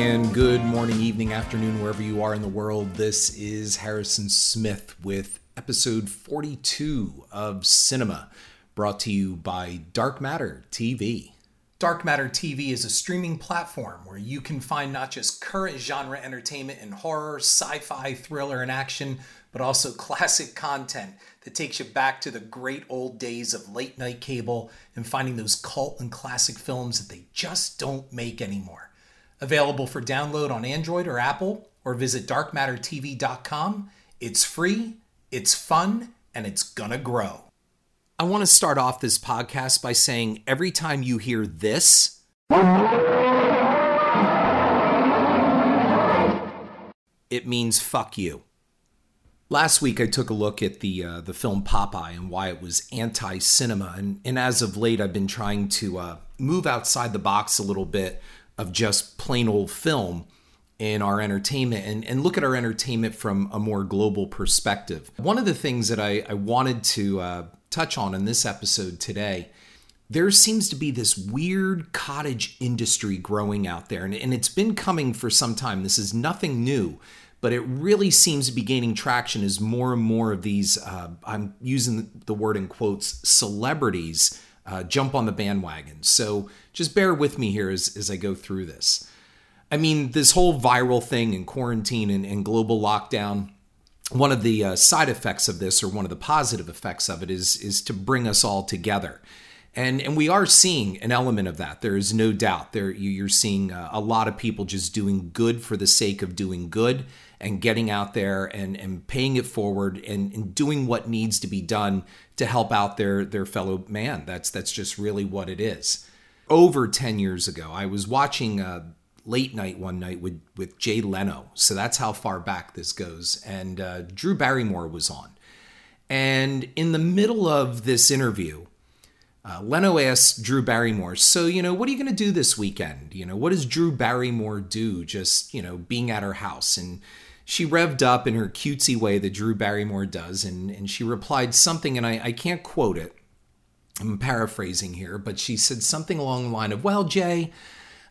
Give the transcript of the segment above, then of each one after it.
And good morning, evening, afternoon, wherever you are in the world. This is Harrison Smith with episode 42 of Cinema, brought to you by Dark Matter TV. Dark Matter TV is a streaming platform where you can find not just current genre entertainment in horror, sci fi, thriller, and action, but also classic content that takes you back to the great old days of late night cable and finding those cult and classic films that they just don't make anymore. Available for download on Android or Apple, or visit darkmattertv.com. It's free, it's fun, and it's gonna grow. I want to start off this podcast by saying every time you hear this, it means fuck you. Last week, I took a look at the uh, the film Popeye and why it was anti-cinema, and, and as of late, I've been trying to uh, move outside the box a little bit of just plain old film in our entertainment and, and look at our entertainment from a more global perspective. One of the things that I, I wanted to uh, touch on in this episode today, there seems to be this weird cottage industry growing out there, and, and it's been coming for some time. This is nothing new, but it really seems to be gaining traction as more and more of these, uh, I'm using the word in quotes, celebrities uh, jump on the bandwagon. So just bear with me here as, as I go through this. I mean, this whole viral thing and quarantine and, and global lockdown, one of the uh, side effects of this, or one of the positive effects of it, is, is to bring us all together. And, and we are seeing an element of that. There is no doubt. There you're seeing uh, a lot of people just doing good for the sake of doing good and getting out there and, and paying it forward and, and doing what needs to be done to help out their their fellow man. That's that's just really what it is. Over ten years ago, I was watching uh, late night one night with with Jay Leno. So that's how far back this goes. And uh, Drew Barrymore was on, and in the middle of this interview. Uh, Leno asked Drew Barrymore, "So you know, what are you going to do this weekend? You know, what does Drew Barrymore do? Just you know, being at her house?" And she revved up in her cutesy way that Drew Barrymore does, and, and she replied something, and I, I can't quote it. I'm paraphrasing here, but she said something along the line of, Well, Jay,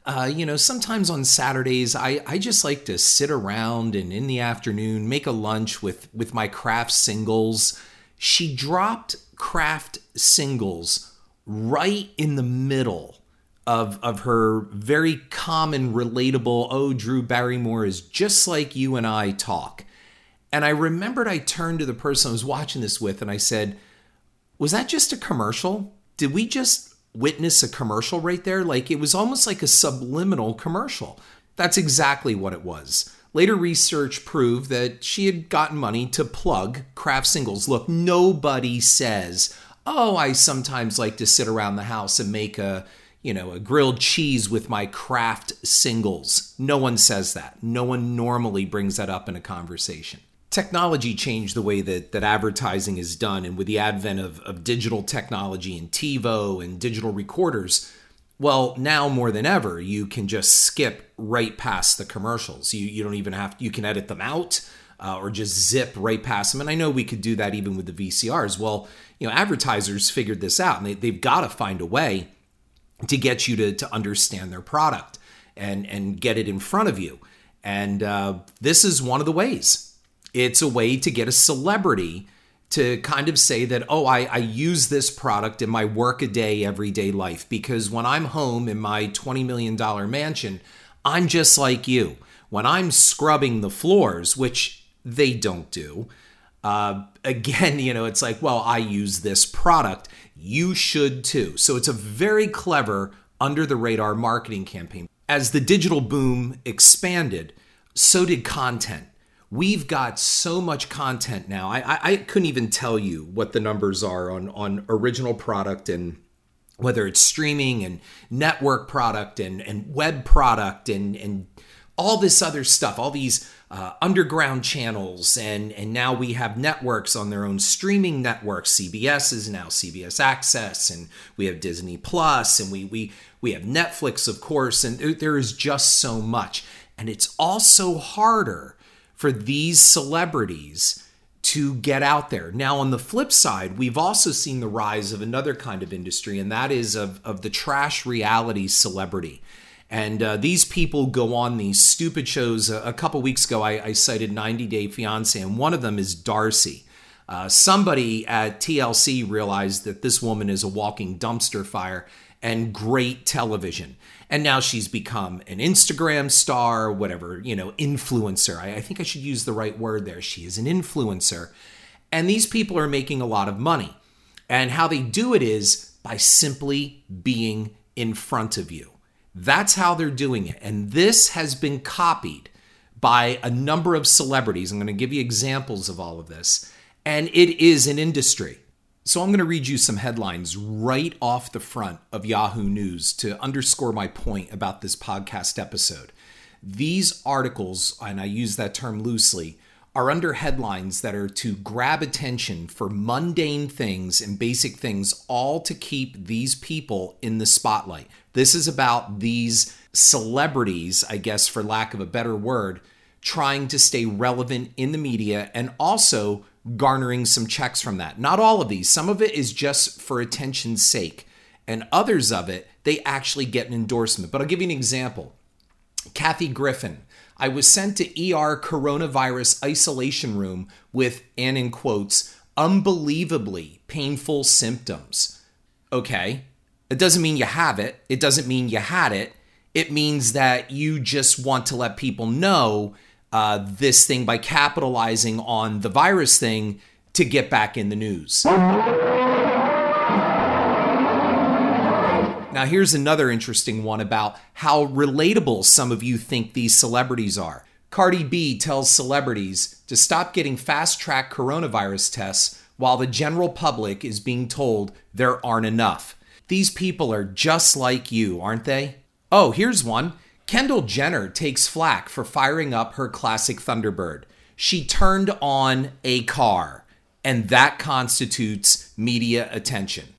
uh, you know, sometimes on Saturdays, I, I just like to sit around and in the afternoon make a lunch with, with my Kraft Singles. She dropped Kraft Singles right in the middle of of her very common relatable oh Drew Barrymore is just like you and I talk. And I remembered I turned to the person I was watching this with and I said, "Was that just a commercial? Did we just witness a commercial right there? Like it was almost like a subliminal commercial." That's exactly what it was. Later research proved that she had gotten money to plug Kraft Singles. Look, nobody says, "Oh, I sometimes like to sit around the house and make a you know, a grilled cheese with my Kraft Singles. No one says that. No one normally brings that up in a conversation. Technology changed the way that, that advertising is done, and with the advent of, of digital technology and TiVo and digital recorders, well, now more than ever, you can just skip right past the commercials. You, you don't even have, you can edit them out. Uh, or just zip right past them. And I know we could do that even with the VCRs. Well, you know, advertisers figured this out and they, they've got to find a way to get you to, to understand their product and, and get it in front of you. And uh, this is one of the ways. It's a way to get a celebrity to kind of say that, oh, I, I use this product in my workaday, everyday life. Because when I'm home in my $20 million mansion, I'm just like you. When I'm scrubbing the floors, which they don't do, uh, again, you know, it's like, well, I use this product. You should too. So it's a very clever, under the radar marketing campaign. As the digital boom expanded, so did content. We've got so much content now. I, I, couldn't even tell you what the numbers are on, on original product and whether it's streaming and network product and, and web product and, and all this other stuff, all these uh, underground channels, and and now we have networks on their own streaming networks. CBS is now CBS Access, and we have Disney Plus, and we we we have Netflix, of course, and there is just so much, and it's also harder for these celebrities to get out there. Now, on the flip side, we've also seen the rise of another kind of industry, and that is of, of the trash reality celebrity. And uh, these people go on these stupid shows. A, couple weeks ago, I, I, cited 90 Day Fiance, and one of them is Darcy. Uh, somebody at TLC realized that this woman is a walking dumpster fire and great television. And now she's become an Instagram star, whatever, you know, influencer. I, I think I should use the right word there. She is an influencer. And these people are making a lot of money. And how they do it is by simply being in front of you. That's how they're doing it. And this has been copied by a number of celebrities. I'm going to give you examples of all of this. And it is an industry. So I'm going to read you some headlines right off the front of Yahoo News to underscore my point about this podcast episode. These articles, and I use that term loosely, are under headlines that are to grab attention for mundane things and basic things, all to keep these people in the spotlight. This is about these celebrities, I guess, for lack of a better word, trying to stay relevant in the media and also garnering some checks from that. Not all of these, some of it is just for attention's sake, and others of it, they actually get an endorsement. But I'll give you an example. Kathy Griffin, I was sent to ER coronavirus isolation room with, and in quotes, unbelievably painful symptoms. Okay, it doesn't mean you have it, it doesn't mean you had it. It means that you just want to let people know uh, this thing by capitalizing on the virus thing to get back in the news. Now, here's another interesting one about how relatable some of you think these celebrities are. Cardi B tells celebrities to stop getting fast track coronavirus tests while the general public is being told there aren't enough. These people are just like you, aren't they? Oh, here's one. Kendall Jenner takes flack for firing up her classic Thunderbird. She turned on a car, and that constitutes media attention.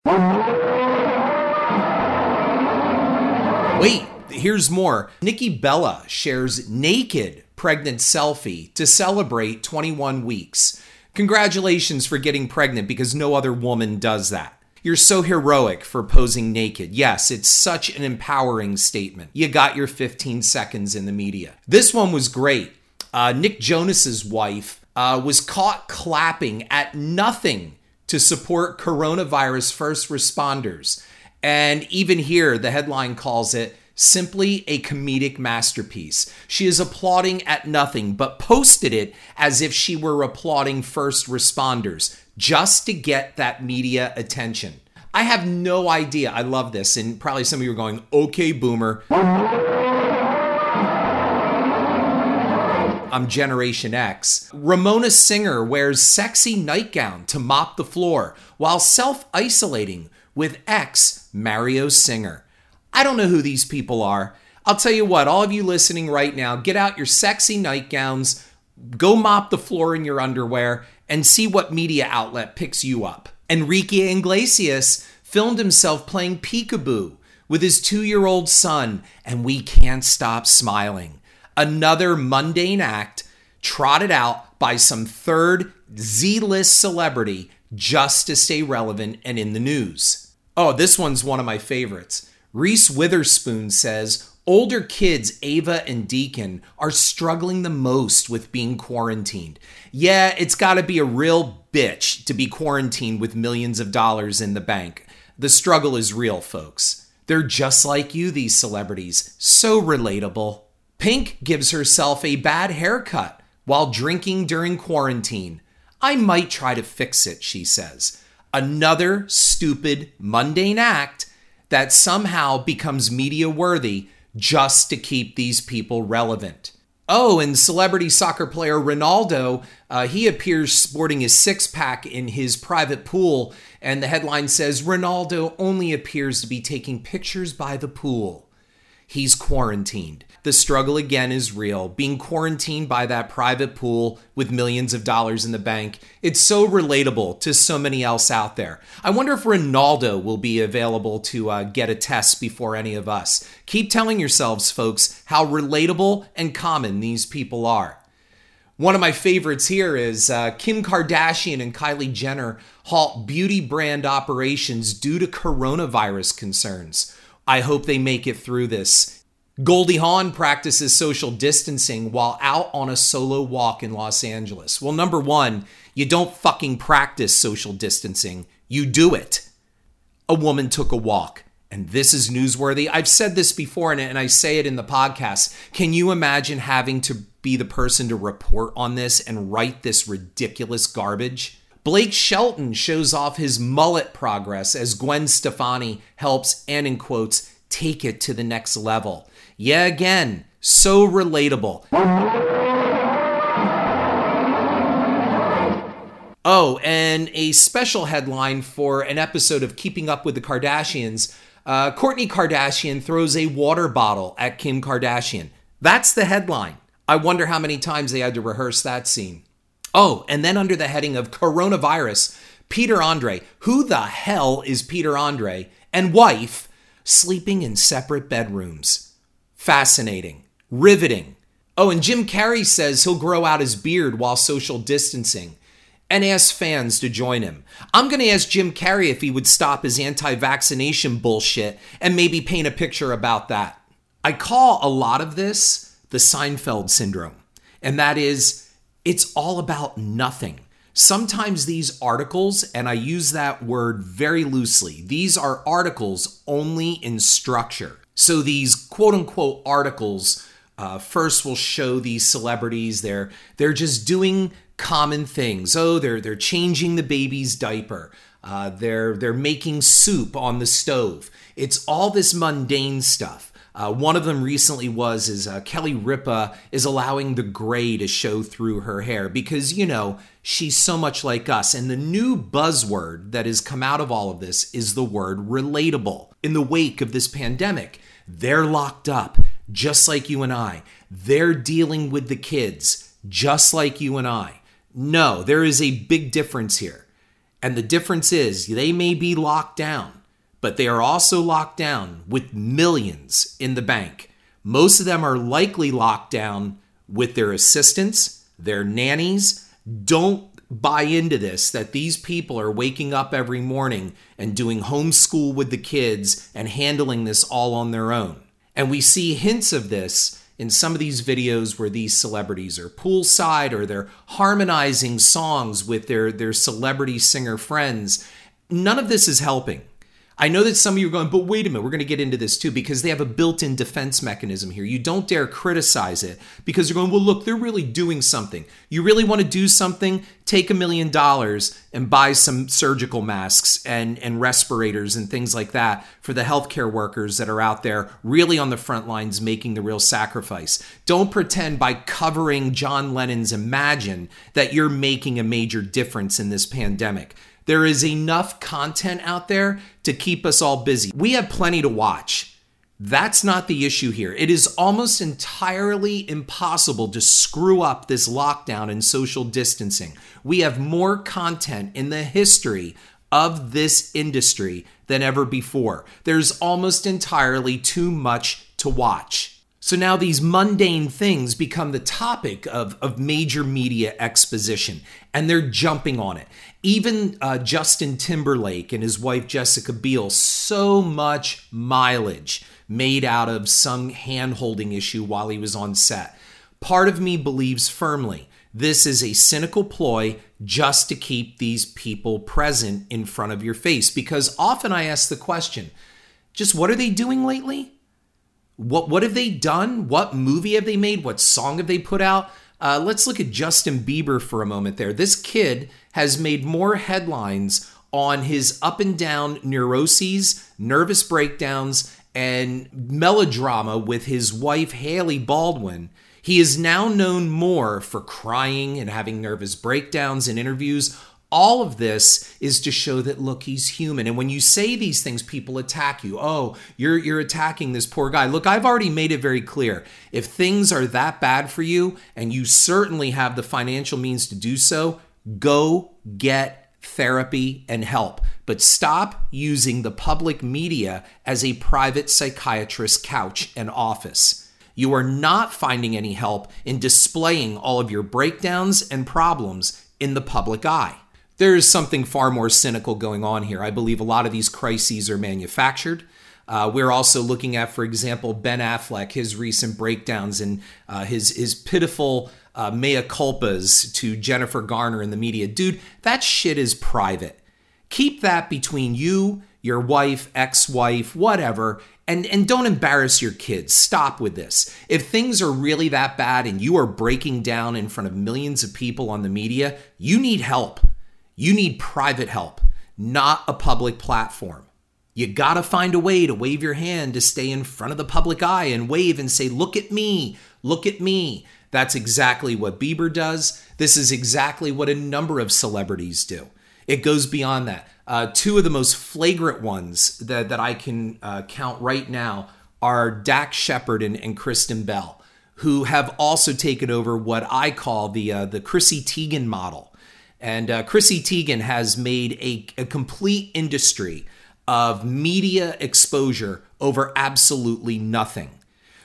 Wait, here's more. Nikki Bella shares naked pregnant selfie to celebrate 21 weeks. Congratulations for getting pregnant because no other woman does that. You're so heroic for posing naked. Yes, it's such an empowering statement. You got your 15 seconds in the media. This one was great. Uh, Nick Jonas's wife uh, was caught clapping at nothing to support coronavirus first responders. And even here, the headline calls it simply a comedic masterpiece. She is applauding at nothing, but posted it as if she were applauding first responders just to get that media attention. I have no idea. I love this. And probably some of you are going, okay, boomer. I'm Generation X. Ramona Singer wears sexy nightgown to mop the floor while self isolating with ex Mario Singer. I don't know who these people are. I'll tell you what, all of you listening right now, get out your sexy nightgowns, go mop the floor in your underwear, and see what media outlet picks you up. Enrique Iglesias filmed himself playing peekaboo with his two year old son, and we can't stop smiling. Another mundane act trotted out by some third Z list celebrity just to stay relevant and in the news. Oh, this one's one of my favorites. Reese Witherspoon says Older kids, Ava and Deacon, are struggling the most with being quarantined. Yeah, it's got to be a real bitch to be quarantined with millions of dollars in the bank. The struggle is real, folks. They're just like you, these celebrities. So relatable. Pink gives herself a bad haircut while drinking during quarantine. I might try to fix it, she says. Another stupid, mundane act that somehow becomes media worthy just to keep these people relevant. Oh, and celebrity soccer player Ronaldo, uh, he appears sporting his six pack in his private pool, and the headline says Ronaldo only appears to be taking pictures by the pool. He's quarantined. The struggle again is real. Being quarantined by that private pool with millions of dollars in the bank, it's so relatable to so many else out there. I wonder if Ronaldo will be available to uh, get a test before any of us. Keep telling yourselves, folks, how relatable and common these people are. One of my favorites here is uh, Kim Kardashian and Kylie Jenner halt beauty brand operations due to coronavirus concerns. I hope they make it through this Goldie Hawn practices social distancing while out on a solo walk in Los Angeles. Well, number one, you don't fucking practice social distancing, you do it. A woman took a walk, and this is newsworthy. I've said this before, and, I say it in the podcast. Can you imagine having to be the person to report on this and write this ridiculous garbage? Blake Shelton shows off his mullet progress as Gwen Stefani helps, and in quotes, take it to the next level. Yeah, again, so relatable. Oh, and a special headline for an episode of Keeping Up with the Kardashians. Uh, Kourtney Kardashian throws a water bottle at Kim Kardashian. That's the headline. I wonder how many times they had to rehearse that scene. Oh, and then under the heading of coronavirus, Peter Andre. Who the hell is Peter Andre? And wife sleeping in separate bedrooms. Fascinating. Riveting. Oh, and Jim Carrey says he'll grow out his beard while social distancing and ask fans to join him. I'm going to ask Jim Carrey if he would stop his anti vaccination bullshit and maybe paint a picture about that. I call a lot of this the Seinfeld syndrome, and that is it's all about nothing. Sometimes these articles, and I use that word very loosely, these are articles only in structure. So these quote unquote articles uh, first will show these celebrities they're they're just doing common things. Oh, they're they're changing the baby's diaper. Uh, they're they're making soup on the stove. It's all this mundane stuff. Uh, one of them recently was is uh, Kelly Ripa is allowing the gray to show through her hair because you know she's so much like us. And the new buzzword that has come out of all of this is the word relatable. In the wake of this pandemic, they're locked up just like you and I. They're dealing with the kids just like you and I. No, there is a big difference here. And the difference is they may be locked down but they are also locked down with millions in the bank. Most of them are likely locked down with their assistants, their nannies. Don't buy into this that these people are waking up every morning and doing homeschool with the kids and handling this all on their own. And we see hints of this in some of these videos where these celebrities are poolside or they're harmonizing songs with their, their celebrity singer friends. None of this is helping. I know that some of you are going, but wait a minute, we're going to get into this too because they have a built in defense mechanism here. You don't dare criticize it because you're going, well, look, they're really doing something. You really want to do something? Take a million dollars and buy some surgical masks and, and respirators and things like that for the healthcare workers that are out there really on the front lines making the real sacrifice. Don't pretend by covering John Lennon's Imagine that you're making a major difference in this pandemic. There is enough content out there to keep us all busy. We have plenty to watch. That's not the issue here. It is almost entirely impossible to screw up this lockdown and social distancing. We have more content in the history of this industry than ever before. There's almost entirely too much to watch. So now these mundane things become the topic of, of major media exposition, and they're jumping on it. Even uh, Justin Timberlake and his wife Jessica Biel, so much mileage made out of some hand holding issue while he was on set. Part of me believes firmly this is a cynical ploy just to keep these people present in front of your face. Because often I ask the question just what are they doing lately? What what have they done? What movie have they made? What song have they put out? Uh, let's look at Justin Bieber for a moment. There, this kid has made more headlines on his up and down neuroses, nervous breakdowns, and melodrama with his wife Hailey Baldwin. He is now known more for crying and having nervous breakdowns in interviews all of this is to show that look he's human. And when you say these things people attack you. Oh you're you're attacking this poor guy. Look i've already made it very clear. If things are that bad for you and you certainly have the financial means to do so go get therapy and help. But stop using the public media as a private psychiatrist's couch and office. You are not finding any help in displaying all of your breakdowns and problems in the public eye there is something far more cynical going on here. I believe a lot of these crises are manufactured. Uh, we're also looking at, for example, Ben Affleck, his recent breakdowns and uh, his his pitiful uh, mea culpas to Jennifer Garner in the media. Dude, that shit is private. Keep that between you, your wife, ex-wife, whatever, and and don't embarrass your kids. Stop with this. If things are really that bad and you are breaking down in front of millions of people on the media, you need help. You need private help, not a public platform. You gotta find a way to wave your hand to stay in front of the public eye and wave and say, Look at me, look at me. That's exactly what Bieber does. This is exactly what a number of celebrities do. It goes beyond that. Uh, two of the most flagrant ones that, that I can uh, count right now are Dax Shepard and, and, Kristen Bell, who have also taken over what I call the uh, the Chrissy Teigen model. And uh, Chrissy Teigen has made a, a complete industry of media exposure over absolutely nothing.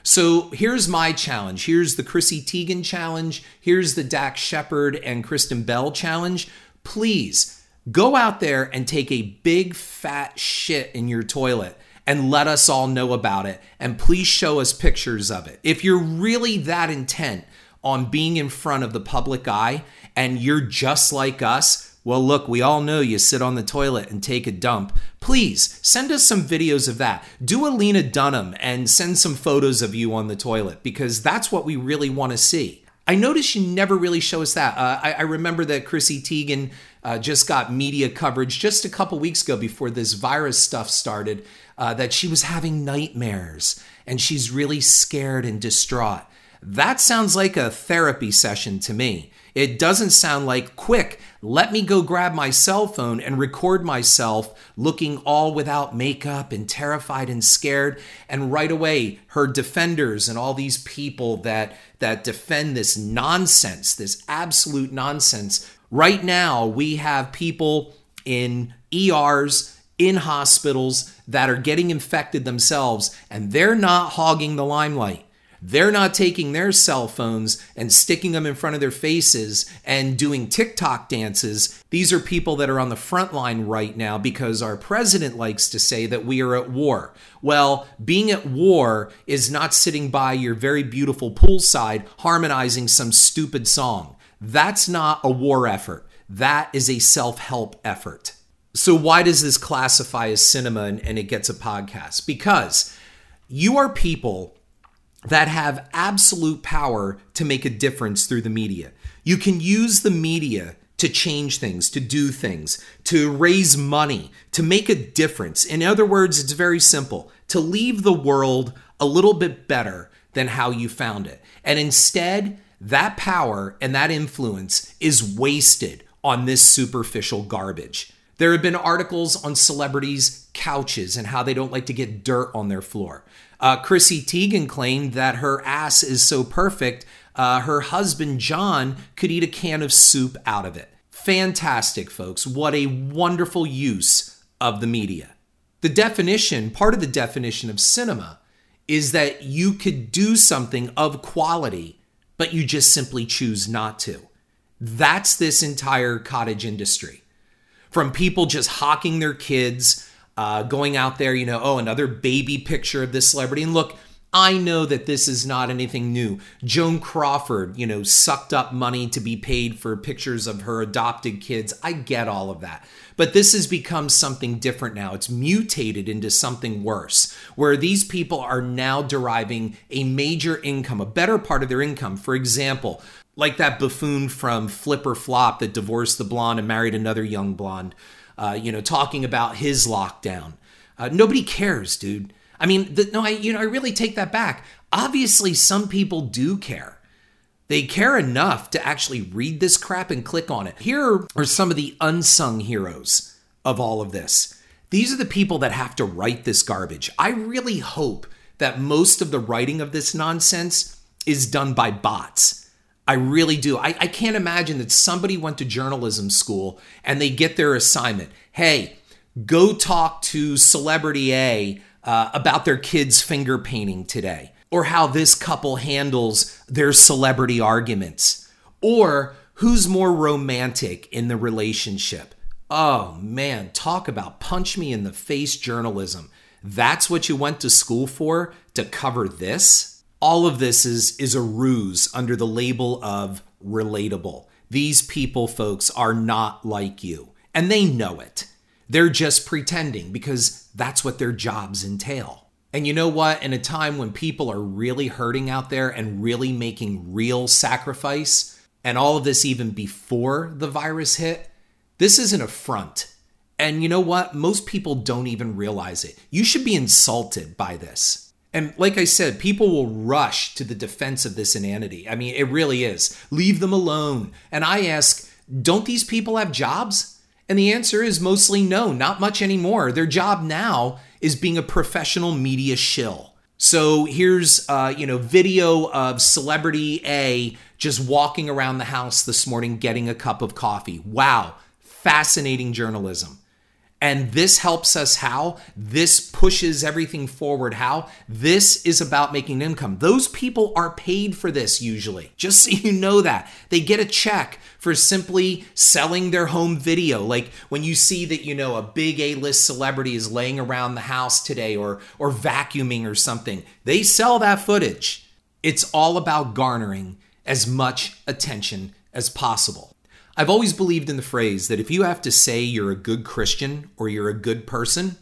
So here's my challenge. Here's the Chrissy Teigen challenge. Here's the Dax Shepard and Kristen Bell challenge. Please go out there and take a big fat shit in your toilet and let us all know about it. And please show us pictures of it. If you're really that intent on being in front of the public eye and you're just like us, well, look, we all know you sit on the toilet and take a dump. Please send us some videos of that. Do a Lena Dunham and send some photos of you on the toilet because that's what we really want to see. I noticed you never really show us that. Uh, I, I, remember that Chrissy Teigen uh, just got media coverage just a couple weeks ago before this virus stuff started uh, that she was having nightmares and she's really scared and distraught. That sounds like a therapy session to me. It doesn't sound like, quick, let me go grab my cell phone and record myself looking all without makeup and terrified and scared. And right away, her defenders and all these people that, that defend this nonsense, this absolute nonsense. Right now, we have people in ERs, in hospitals that are getting infected themselves, and they're not hogging the limelight. They're not taking their cell phones and sticking them in front of their faces and doing TikTok dances. These are people that are on the front line right now because our president likes to say that we are at war. Well, being at war is not sitting by your very beautiful poolside harmonizing some stupid song. That's not a war effort. That is a self help effort. So, why does this classify as cinema and, and it gets a podcast? Because you are people that have absolute power to make a difference through the media. You can use the media to change things, to do things, to raise money, to make a difference. In other words, it's very simple to leave the world a little bit better than how you found it. And instead, that power and that influence is wasted on this superficial garbage. There have been articles on celebrities' couches and how they don't like to get dirt on their floor. Uh, Chrissy Teigen claimed that her ass is so perfect, uh, her husband John could eat a can of soup out of it. Fantastic, folks. What a wonderful use of the media. The definition, part of the definition of cinema, is that you could do something of quality, but you just simply choose not to. That's this entire cottage industry. From people just hawking their kids uh, going out there, you know, oh, another baby picture of this celebrity. And look, I know that this is not anything new. Joan Crawford, you know, sucked up money to be paid for pictures of her adopted kids. I get all of that. But this has become something different now. It's mutated into something worse, where these people are now deriving a major income, a better part of their income. For example, like that buffoon from Flip or Flop that divorced the blonde and married another young blonde uh, you know, talking about his lockdown. Uh, nobody cares, dude. I mean, the, no, I you know, I really take that back. Obviously, some people do care. They care enough to actually read this crap and click on it. Here are some of the unsung heroes of all of this. These are the people that have to write this garbage. I really hope that most of the writing of this nonsense is done by bots I really do. I, I can't imagine that somebody went to journalism school and they get their assignment. Hey, go talk to celebrity A uh, about their kids' finger painting today, or how this couple handles their celebrity arguments, or who's more romantic in the relationship. Oh man, talk about punch me in the face journalism. That's what you went to school for to cover this? All of this is is a ruse under the label of relatable. These people folks are not like you and they know it. They're just pretending because that's what their jobs entail. And you know what? In a time when people are really hurting out there and really making real sacrifice, and all of this even before the virus hit, this is an affront. And you know what? Most people don't even realize it. You should be insulted by this. And like I said, people will rush to the defense of this inanity. I mean, it really is. Leave them alone. And I ask, don't these people have jobs? And the answer is mostly no, not much anymore. Their job now is being a professional media shill. So here's uh, you know video of celebrity A just walking around the house this morning getting a cup of coffee. Wow, fascinating journalism. And this helps us how? This pushes everything forward how? This is about making income. Those people are paid for this usually. Just so you know that. They get a check for simply selling their home video. Like when you see that, you know, a big A-list celebrity is laying around the house today or or vacuuming or something. They sell that footage. It's all about garnering as much attention as possible. I've always believed in the phrase that if you have to say you're a good Christian or you're a good person,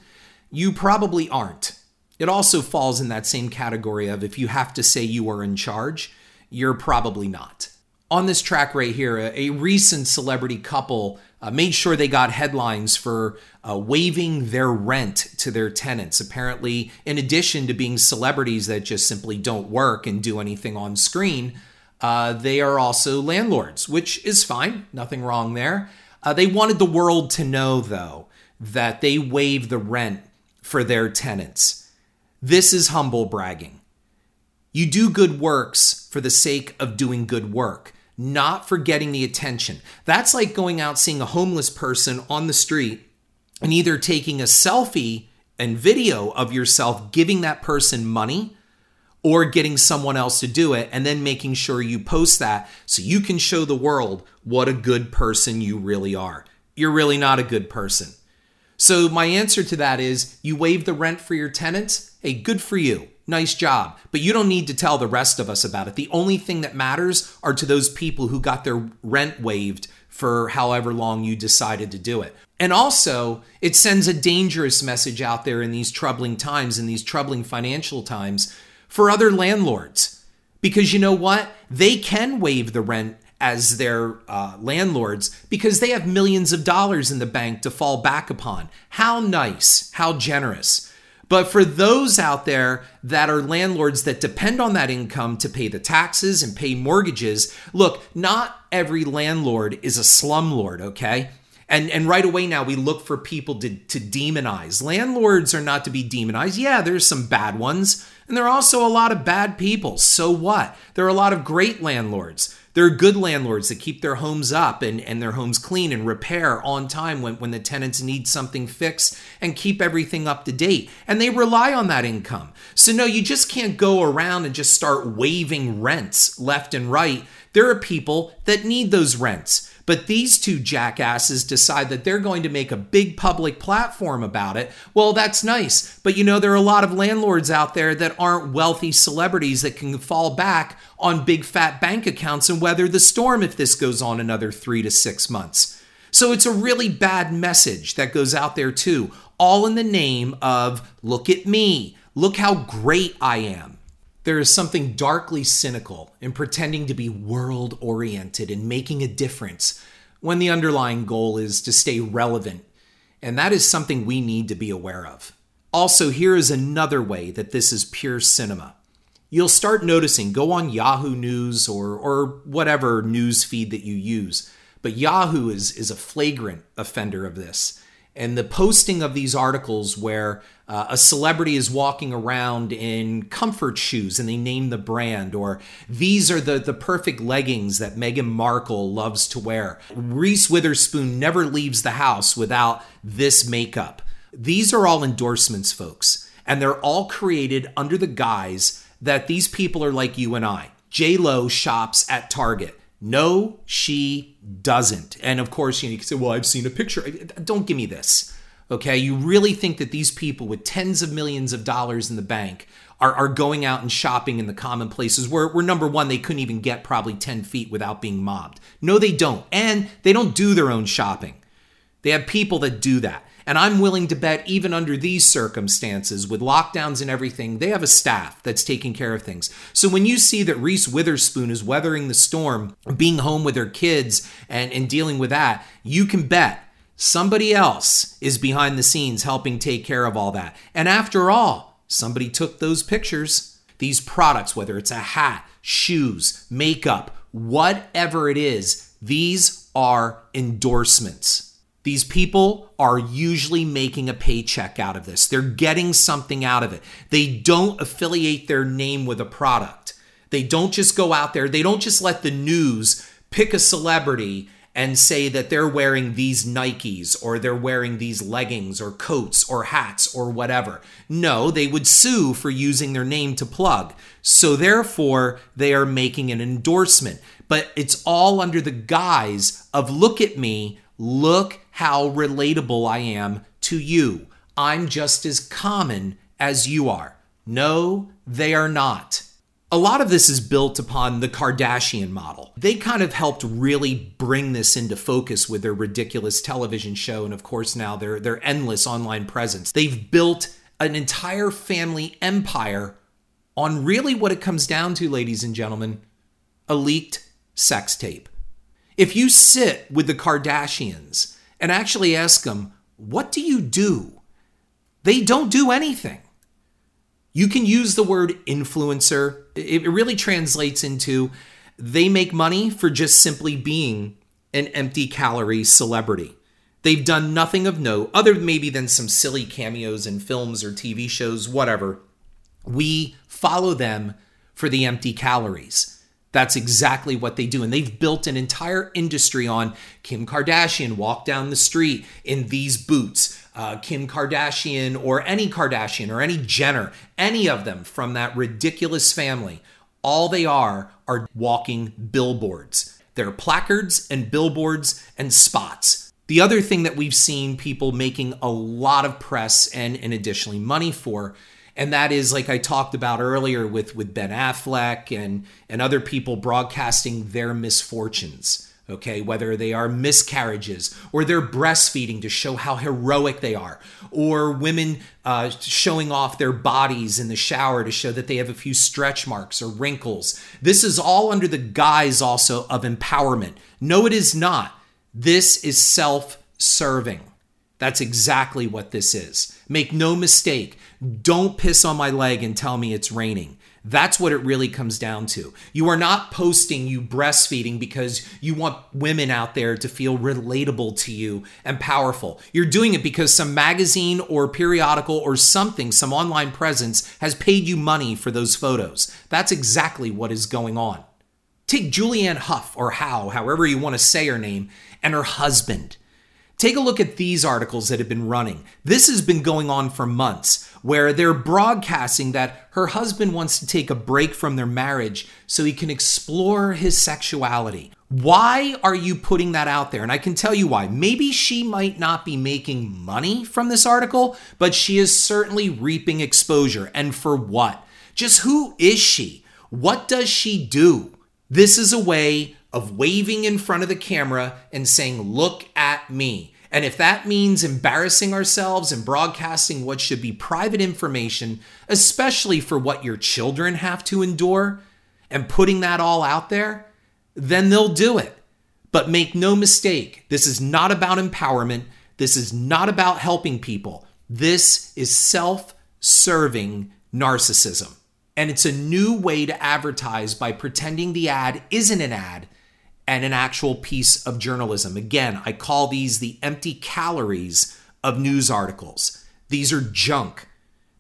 you probably aren't. It also falls in that same category of if you have to say you are in charge, you're probably not. On this track right here, a, recent celebrity couple uh, made sure they got headlines for uh, waiving their rent to their tenants. Apparently, in addition to being celebrities that just simply don't work and do anything on screen, uh, they are also landlords, which is fine, nothing wrong there. Uh, they wanted the world to know, though, that they waive the rent for their tenants. This is humble bragging. You do good works for the sake of doing good work, not for getting the attention. That's like going out seeing a homeless person on the street and either taking a selfie and video of yourself giving that person money or getting someone else to do it and then making sure you post that so you can show the world what a good person you really are. You're really not a good person. So, my answer to that is you waive the rent for your tenants. Hey, good for you. Nice job. But you don't need to tell the rest of us about it. The only thing that matters are to those people who got their rent waived for however long you decided to do it. And also, it sends a dangerous message out there in these troubling times, in these troubling financial times, for other landlords. Because you know what? They can waive the rent as their uh, landlords because they have millions of dollars in the bank to fall back upon. How nice, how generous. But for those out there that are landlords that depend on that income to pay the taxes and pay mortgages, look, not every landlord is a slumlord, okay? And, and right away now we look for people to, to demonize. Landlords are not to be demonized. Yeah, there's some bad ones, and there are also a lot of bad people. So what? There are a lot of great landlords. There are good landlords that keep their homes up and, and their homes clean and repair on time when, when the tenants need something fixed and keep everything up to date. And they rely on that income. So, no, you just can't go around and just start waiving rents left and right. There are people that need those rents. But these two jackasses decide that they're going to make a big public platform about it. Well, that's nice. But you know, there are a lot of landlords out there that aren't wealthy celebrities that can fall back on big fat bank accounts and weather the storm if this goes on another three to six months. So it's a really bad message that goes out there too, all in the name of look at me, look how great I am. There is something darkly cynical in pretending to be world oriented and making a difference when the underlying goal is to stay relevant. And that is something we need to be aware of. Also, here is another way that this is pure cinema. You'll start noticing, go on Yahoo News or, or whatever news feed that you use, but Yahoo is, is a flagrant offender of this and the posting of these articles where uh, a celebrity is walking around in comfort shoes and they name the brand, or these are the, the perfect leggings that Meghan Markle loves to wear. Reese Witherspoon never leaves the house without this makeup. These are all endorsements, folks, and they're all created under the guise that these people are like you and I. J Lo shops at Target. No, she doesn't. And of course, you, know, you can say, well, I've seen a picture. Don't give me this. Okay, you really think that these people with tens of millions of dollars in the bank are, are going out and shopping in the common places where, where number one, they couldn't even get probably 10 feet without being mobbed. No, they don't. And they don't do their own shopping. They have people that do that. And I'm willing to bet, even under these circumstances, with lockdowns and everything, they have a staff that's taking care of things. So when you see that Reese Witherspoon is weathering the storm, being home with her kids and, and dealing with that, you can bet somebody else is behind the scenes helping take care of all that. And after all, somebody took those pictures. These products, whether it's a hat, shoes, makeup, whatever it is, these are endorsements. These people are usually making a paycheck out of this. They're getting something out of it. They don't affiliate their name with a product. They don't just go out there, they don't just let the news pick a celebrity and say that they're wearing these Nikes or they're wearing these leggings or coats or hats or whatever. No, they would sue for using their name to plug. So therefore, they are making an endorsement. But it's all under the guise of look at me, look how relatable I am to you. I'm just as common as you are. No, they are not. A lot of this is built upon the Kardashian model. They kind of helped really bring this into focus with their ridiculous television show and of course now their their endless online presence. They've built an entire family empire on really what it comes down to ladies and gentlemen, a leaked sex tape. If you sit with the Kardashians and actually ask them, What do you do? They don't do anything. You can use the word influencer. It really translates into they make money for just simply being an empty calorie celebrity. They've done nothing of note, other maybe than some silly cameos in films or TV shows, whatever. We follow them for the empty calories. That's exactly what they do. And they've built an entire industry on Kim Kardashian walk down the street in these boots. Uh, Kim Kardashian or any Kardashian or any Jenner, any of them from that ridiculous family, all they are are walking billboards. They're placards and billboards and spots. The other thing that we've seen people making a lot of press and, and additionally money for and that is like I talked about earlier with with Ben Affleck and and other people broadcasting their misfortunes okay? Whether they are miscarriages or they're breastfeeding to show how heroic they are or women uh, showing off their bodies in the shower to show that they have a few stretch marks or wrinkles. This is all under the guise also of empowerment. No it is not. This is self-serving. That's exactly what this is make no mistake don't piss on my leg and tell me it's raining. That's what it really comes down to. You are not posting you breastfeeding because you want women out there to feel relatable to you and powerful. You're doing it because some magazine or periodical or something, some online presence has paid you money for those photos. That's exactly what is going on. Take Julianne Hough or How, however you want to say her name, and her husband. Take a look at these articles that have been running. This has been going on for months, where they're broadcasting that her husband wants to take a break from their marriage so he can explore his sexuality. Why are you putting that out there? And I can tell you why. Maybe she might not be making money from this article, but she is certainly reaping exposure. And for what? Just who is she? What does she do? This is a way of waving in front of the camera and saying, Look at me. And if that means embarrassing ourselves and broadcasting what should be private information, especially for what your children have to endure, and putting that all out there, then they'll do it. But make no mistake, this is not about empowerment. This is not about helping people. This is self serving narcissism. And it's a new way to advertise by pretending the ad isn't an ad and an actual piece of journalism. Again, I call these the empty calories of news articles. These are junk.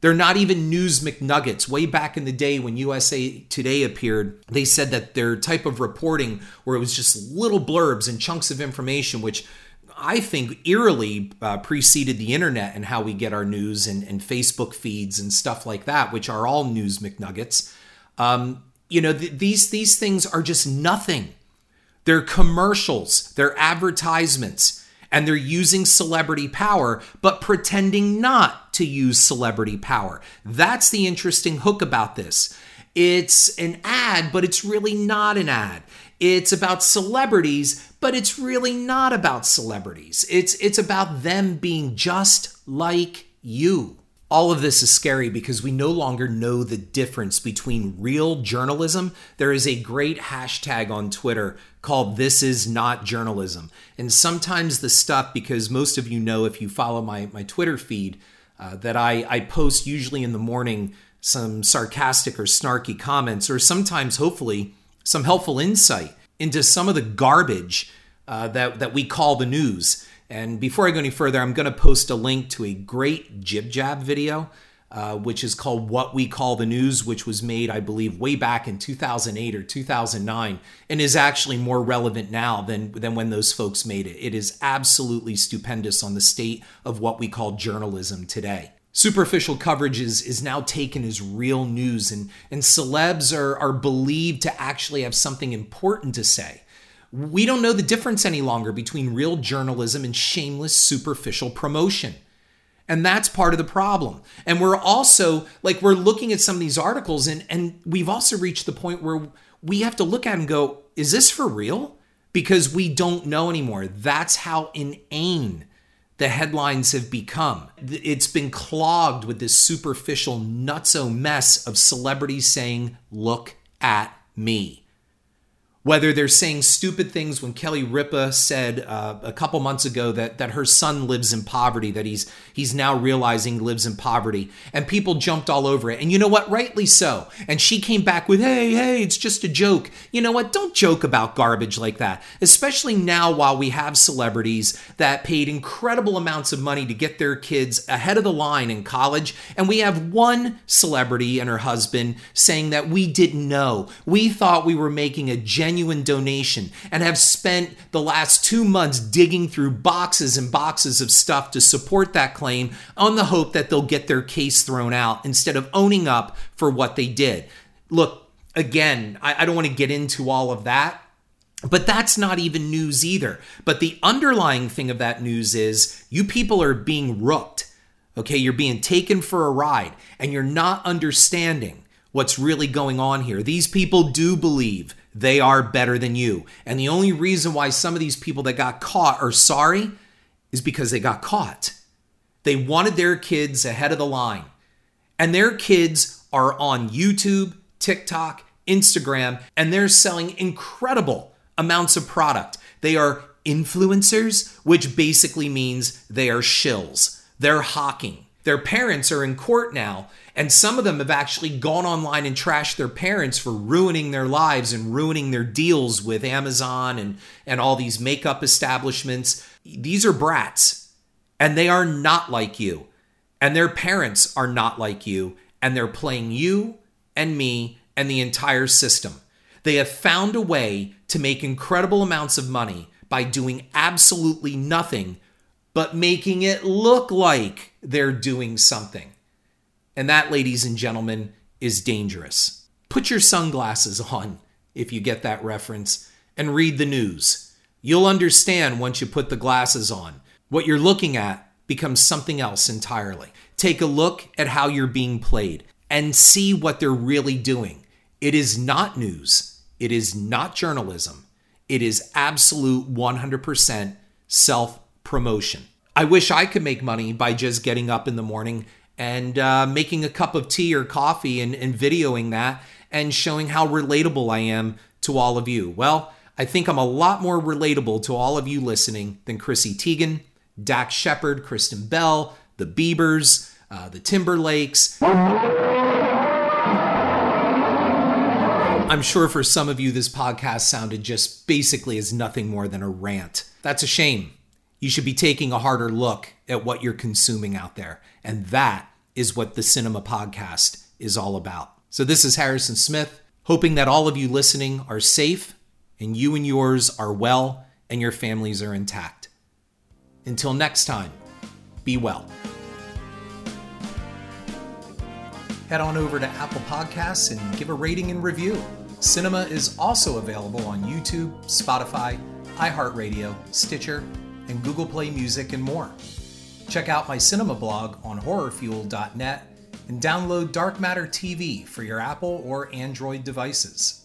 They're not even news McNuggets. Way back in the day when USA Today appeared, they said that their type of reporting, where it was just little blurbs and chunks of information, which I think eerily uh, preceded the internet and how we get our news and, and, Facebook feeds and stuff like that, which are all news McNuggets. Um, you know, th- these these things are just nothing they're commercials, they're advertisements. and they're using celebrity power, but pretending not to use celebrity power. That's the interesting hook about this. It's an ad, but it's really not an ad. It's about celebrities, but it's really not about celebrities. It's it's about them being just like you. All of this is scary because we no longer know the difference between real journalism. There is a great hashtag on Twitter called This Is Not Journalism. And sometimes the stuff, because most of you know if you follow my, my Twitter feed, uh, that I, I post usually in the morning some sarcastic or snarky comments, or sometimes, hopefully, some helpful insight into some of the garbage uh, that, that we call the news. And before I go any further, I'm going to post a link to a great Jib Jab video, uh, which is called What We Call the News, which was made, I believe, way back in 2008 or 2009, and is actually more relevant now than, than when those folks made it. It is absolutely stupendous on the state of what we call journalism today. Superficial coverage is, is now taken as real news, and, and celebs are, are believed to actually have something important to say we don't know the difference any longer between real journalism and shameless superficial promotion. And that's part of the problem. And we're also like we're looking at some of these articles and and we've also reached the point where we have to look at and go, is this for real? Because we don't know anymore. That's how inane the headlines have become. It's been clogged with this superficial nutso mess of celebrities saying, "Look at me." Whether they're saying stupid things when Kelly Ripa said uh, a couple months ago that that her son lives in poverty, that he's he's now realizing lives in poverty, and people jumped all over it. And you know what? Rightly so. And she came back with, "Hey, hey, it's just a joke." You know what? Don't joke about garbage like that, especially now while we have celebrities that paid incredible amounts of money to get their kids ahead of the line in college, and we have one celebrity and her husband saying that we didn't know. We thought we were making a genuine genuine donation and have spent the last two months digging through boxes and boxes of stuff to support that claim on the hope that they'll get their case thrown out instead of owning up for what they did. Look, again, I, I don't want to get into all of that. But that's not even news either. But the underlying thing of that news is you people are being rooked. Okay, you're being taken for a ride and you're not understanding what's really going on here. These people do believe they are better than you. And the only reason why some of these people that got caught are sorry is because they got caught. They wanted their kids ahead of the line. And their kids are on YouTube, TikTok, Instagram, and they're selling incredible amounts of product. They are influencers, which basically means they are shills. They're hawking. Their parents are in court now and some of them have actually gone online and trashed their parents for ruining their lives and ruining their deals with Amazon and, and all these makeup establishments. These are brats, and they are not like you. And their parents are not like you. And they're playing you and me and the entire system. They have found a way to make incredible amounts of money by doing absolutely nothing but making it look like they're doing something. And that, ladies and gentlemen, is dangerous. Put your sunglasses on if you get that reference and read the news. You'll understand once you put the glasses on. What you're looking at becomes something else entirely. Take a look at how you're being played and see what they're really doing. It is not news, it is not journalism, it is absolute 100% self promotion. I wish I could make money by just getting up in the morning and uh, making a cup of tea or coffee and, and videoing that and showing how relatable I am to all of you. Well, I think I'm a lot more relatable to all of you listening than Chrissy Teigen, Dax Shepard, Kristen Bell, the Biebers, uh, the Timberlakes. I'm sure for some of you, this podcast sounded just basically as nothing more than a rant. That's a shame you should be taking a harder look at what you're consuming out there. And that is what the Cinema Podcast is all about. So, this is Harrison Smith, hoping that all of you listening are safe and you and yours are well and your families are intact. Until next time, be well. Head on over to Apple Podcasts and give a rating and review. Cinema is also available on YouTube, Spotify, iHeartRadio, Stitcher, and Google Play Music, and more. Check out my cinema blog on horrorfuel.net and download Dark Matter TV for your Apple or Android devices.